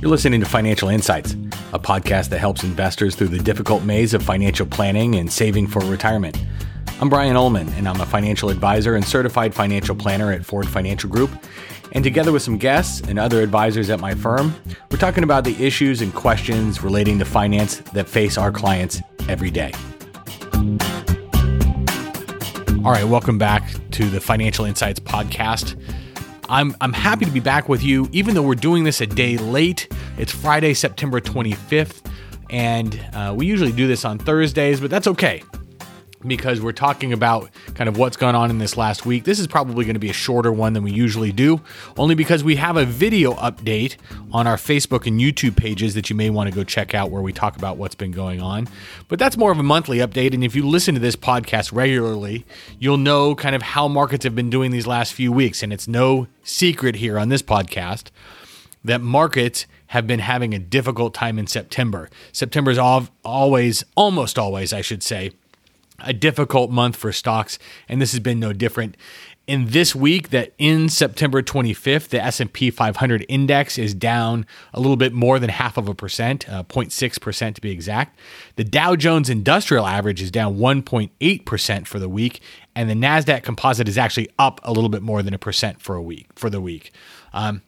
You're listening to Financial Insights, a podcast that helps investors through the difficult maze of financial planning and saving for retirement. I'm Brian Ullman, and I'm a financial advisor and certified financial planner at Ford Financial Group. And together with some guests and other advisors at my firm, we're talking about the issues and questions relating to finance that face our clients every day. All right, welcome back to the Financial Insights podcast. I'm, I'm happy to be back with you, even though we're doing this a day late. It's Friday, September 25th, and uh, we usually do this on Thursdays, but that's okay because we're talking about kind of what's gone on in this last week. This is probably going to be a shorter one than we usually do, only because we have a video update on our Facebook and YouTube pages that you may want to go check out where we talk about what's been going on. But that's more of a monthly update. And if you listen to this podcast regularly, you'll know kind of how markets have been doing these last few weeks. And it's no secret here on this podcast that markets have been having a difficult time in September. September is always, almost always, I should say, a difficult month for stocks, and this has been no different. In this week, that in September 25th, the S&P 500 index is down a little bit more than half of a percent, uh, 0.6 percent to be exact. The Dow Jones Industrial Average is down 1.8 percent for the week, and the Nasdaq Composite is actually up a little bit more than a percent for a week for the week. Um,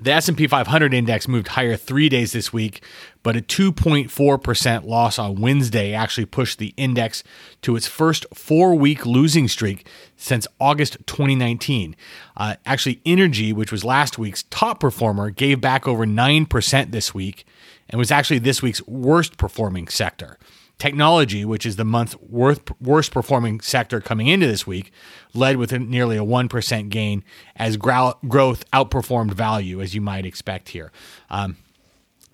the S&P 500 index moved higher 3 days this week, but a 2.4% loss on Wednesday actually pushed the index to its first 4-week losing streak since August 2019. Uh, actually Energy, which was last week's top performer, gave back over 9% this week and was actually this week's worst performing sector. Technology, which is the month worth, worst performing sector coming into this week, led with a, nearly a 1% gain as growth outperformed value, as you might expect here. Um,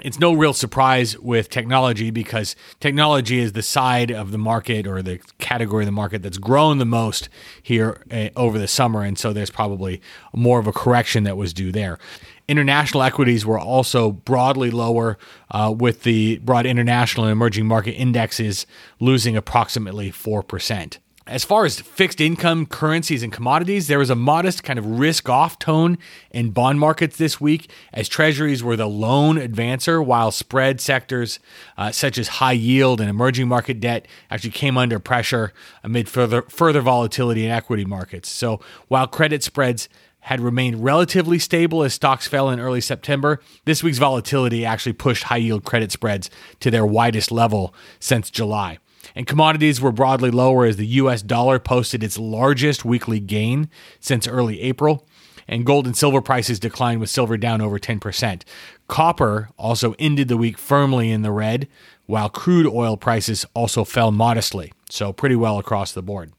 it's no real surprise with technology because technology is the side of the market or the category of the market that's grown the most here uh, over the summer. And so there's probably more of a correction that was due there. International equities were also broadly lower, uh, with the broad international and emerging market indexes losing approximately 4%. As far as fixed income currencies and commodities, there was a modest kind of risk off tone in bond markets this week as treasuries were the lone advancer, while spread sectors uh, such as high yield and emerging market debt actually came under pressure amid further, further volatility in equity markets. So while credit spreads had remained relatively stable as stocks fell in early September, this week's volatility actually pushed high yield credit spreads to their widest level since July. And commodities were broadly lower as the US dollar posted its largest weekly gain since early April. And gold and silver prices declined with silver down over 10%. Copper also ended the week firmly in the red, while crude oil prices also fell modestly. So, pretty well across the board.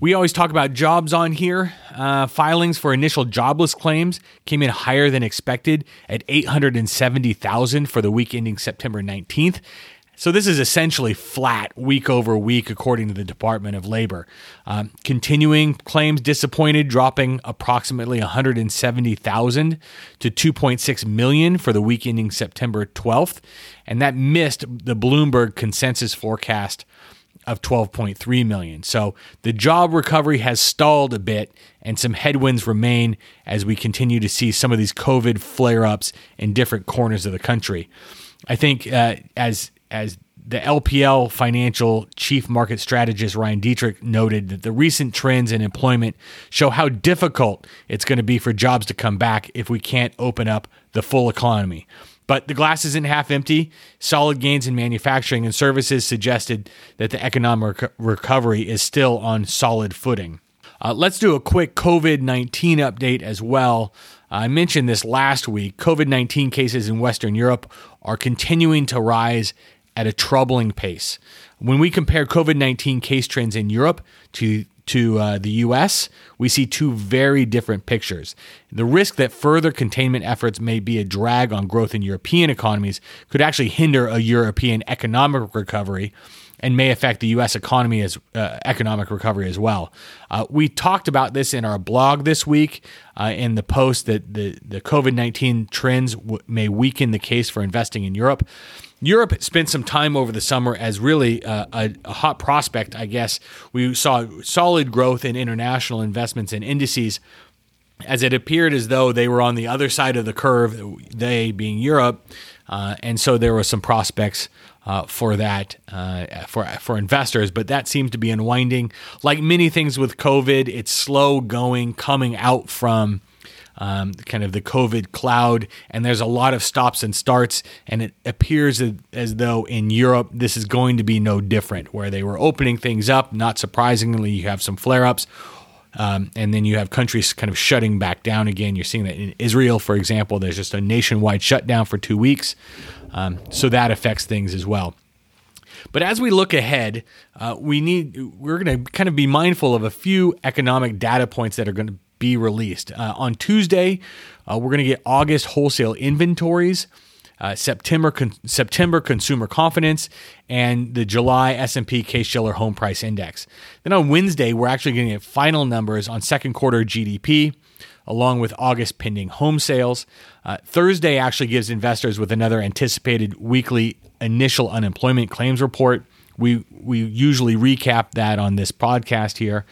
We always talk about jobs on here. Uh, filings for initial jobless claims came in higher than expected at 870,000 for the week ending September 19th. So this is essentially flat week over week, according to the Department of Labor. Um, continuing claims disappointed, dropping approximately 170,000 to 2.6 million for the week ending September 12th, and that missed the Bloomberg consensus forecast of 12.3 million. So the job recovery has stalled a bit and some headwinds remain as we continue to see some of these COVID flare-ups in different corners of the country. I think uh, as as the LPL financial chief market strategist Ryan Detrick noted that the recent trends in employment show how difficult it's going to be for jobs to come back if we can't open up the full economy. But the glass isn't half empty. Solid gains in manufacturing and services suggested that the economic recovery is still on solid footing. Uh, let's do a quick COVID 19 update as well. I mentioned this last week. COVID 19 cases in Western Europe are continuing to rise at a troubling pace. When we compare COVID 19 case trends in Europe to to uh, the US, we see two very different pictures. The risk that further containment efforts may be a drag on growth in European economies could actually hinder a European economic recovery and may affect the U.S. economy as uh, economic recovery as well. Uh, we talked about this in our blog this week uh, in the post that the the COVID nineteen trends w- may weaken the case for investing in Europe. Europe spent some time over the summer as really uh, a, a, hot prospect, I guess. We saw solid growth in international investments and indices. as it appeared as though they were on the other side of the curve, they being Europe, uh, and so there were some prospects uh, for that uh, for for investors, but that seems to be unwinding. Like many things with COVID, it's slow going, coming out from. Um, kind of the COVID cloud, and there's a lot of stops and starts, and it appears as, though in Europe this is going to be no different. Where they were opening things up, not surprisingly, you have some flare ups, um, and then you have countries kind of shutting back down again. You're seeing that in Israel, for example, there's just a nationwide shutdown for two weeks. Um, so that affects things as well. But as we look ahead, uh, we need we're going to kind of be mindful of a few economic data points that are going to be released uh, on Tuesday. Uh, we're going to get August wholesale inventories uh, September con- September consumer confidence, and the July S&P Case-Shiller Home Price Index. Then on Wednesday, we're actually going to get final numbers on second quarter GDP, along with August pending home sales. Uh, Thursday actually gives investors with another anticipated weekly initial unemployment claims report. We we usually recap that on this podcast here.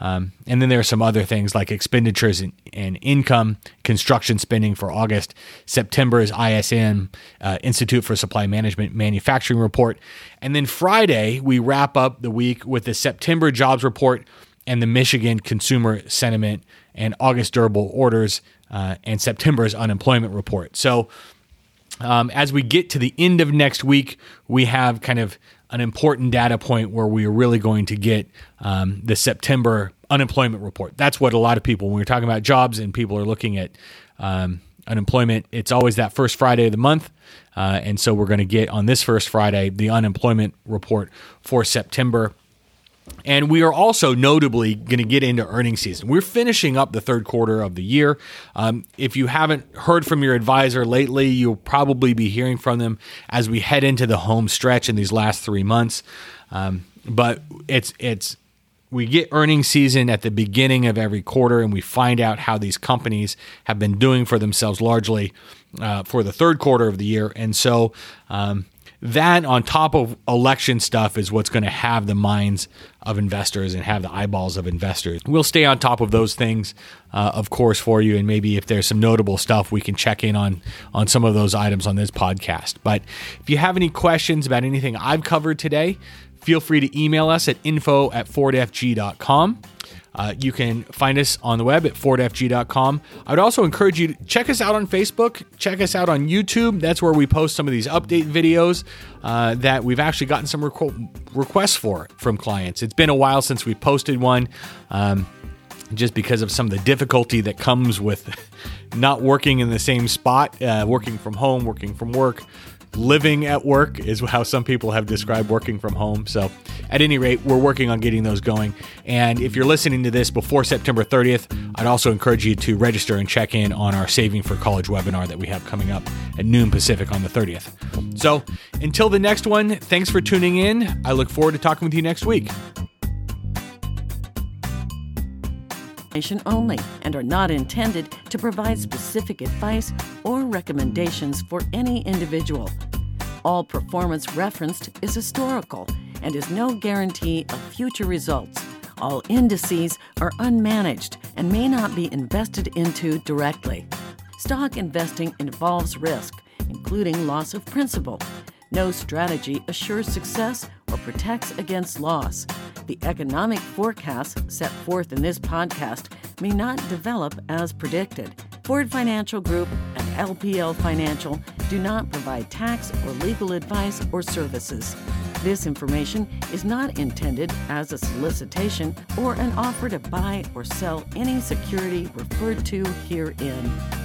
Um, and then there are some other things like expenditures and, and, income, construction spending for August. September is ISM, uh, Institute for Supply Management Manufacturing Report. And then Friday, we wrap up the week with the September jobs report and the Michigan consumer sentiment and August durable orders uh, and September's unemployment report. So um, as we get to the end of next week, we have kind of an important data point where we are really going to get um, the September unemployment report. That's what a lot of people, when we're talking about jobs and people are looking at um, unemployment, it's always that first Friday of the month. Uh, and so we're going to get on this first Friday the unemployment report for September. And we are also notably going to get into earnings season. We're finishing up the third quarter of the year. Um, if you haven't heard from your advisor lately, you'll probably be hearing from them as we head into the home stretch in these last three months. Um, but it's it's we get earnings season at the beginning of every quarter, and we find out how these companies have been doing for themselves largely uh, for the third quarter of the year. And so um, that on top of election stuff is what's going to have the minds of investors and have the eyeballs of investors. We'll stay on top of those things, uh, of course, for you. And maybe if there's some notable stuff, we can check in on on some of those items on this podcast. But if you have any questions about anything I've covered today, feel free to email us at info at fordfg.com. Uh, you can find us on the web at fordfg.com. I would also encourage you to check us out on Facebook, check us out on YouTube. That's where we post some of these update videos uh, that we've actually gotten some requ- requests for from clients. It's been a while since we posted one. Um, just because of some of the difficulty that comes with not working in the same spot, uh, working from home, working from work, living at work is how some people have described working from home. So, at any rate, we're working on getting those going. And if you're listening to this before September 30th, I'd also encourage you to register and check in on our Saving for College webinar that we have coming up at noon Pacific on the 30th. So, until the next one, thanks for tuning in. I look forward to talking with you next week. only and are not intended to provide specific advice or recommendations for any individual. All performance referenced is historical and is no guarantee of future results. All indices are unmanaged and may not be invested into directly. Stock investing involves risk, including loss of principal. No strategy assures success or protects against loss. The economic forecasts set forth in this podcast may not develop as predicted. Ford Financial Group LPL Financial do not provide tax or legal advice or services. This information is not intended as a solicitation or an offer to buy or sell any security referred to herein.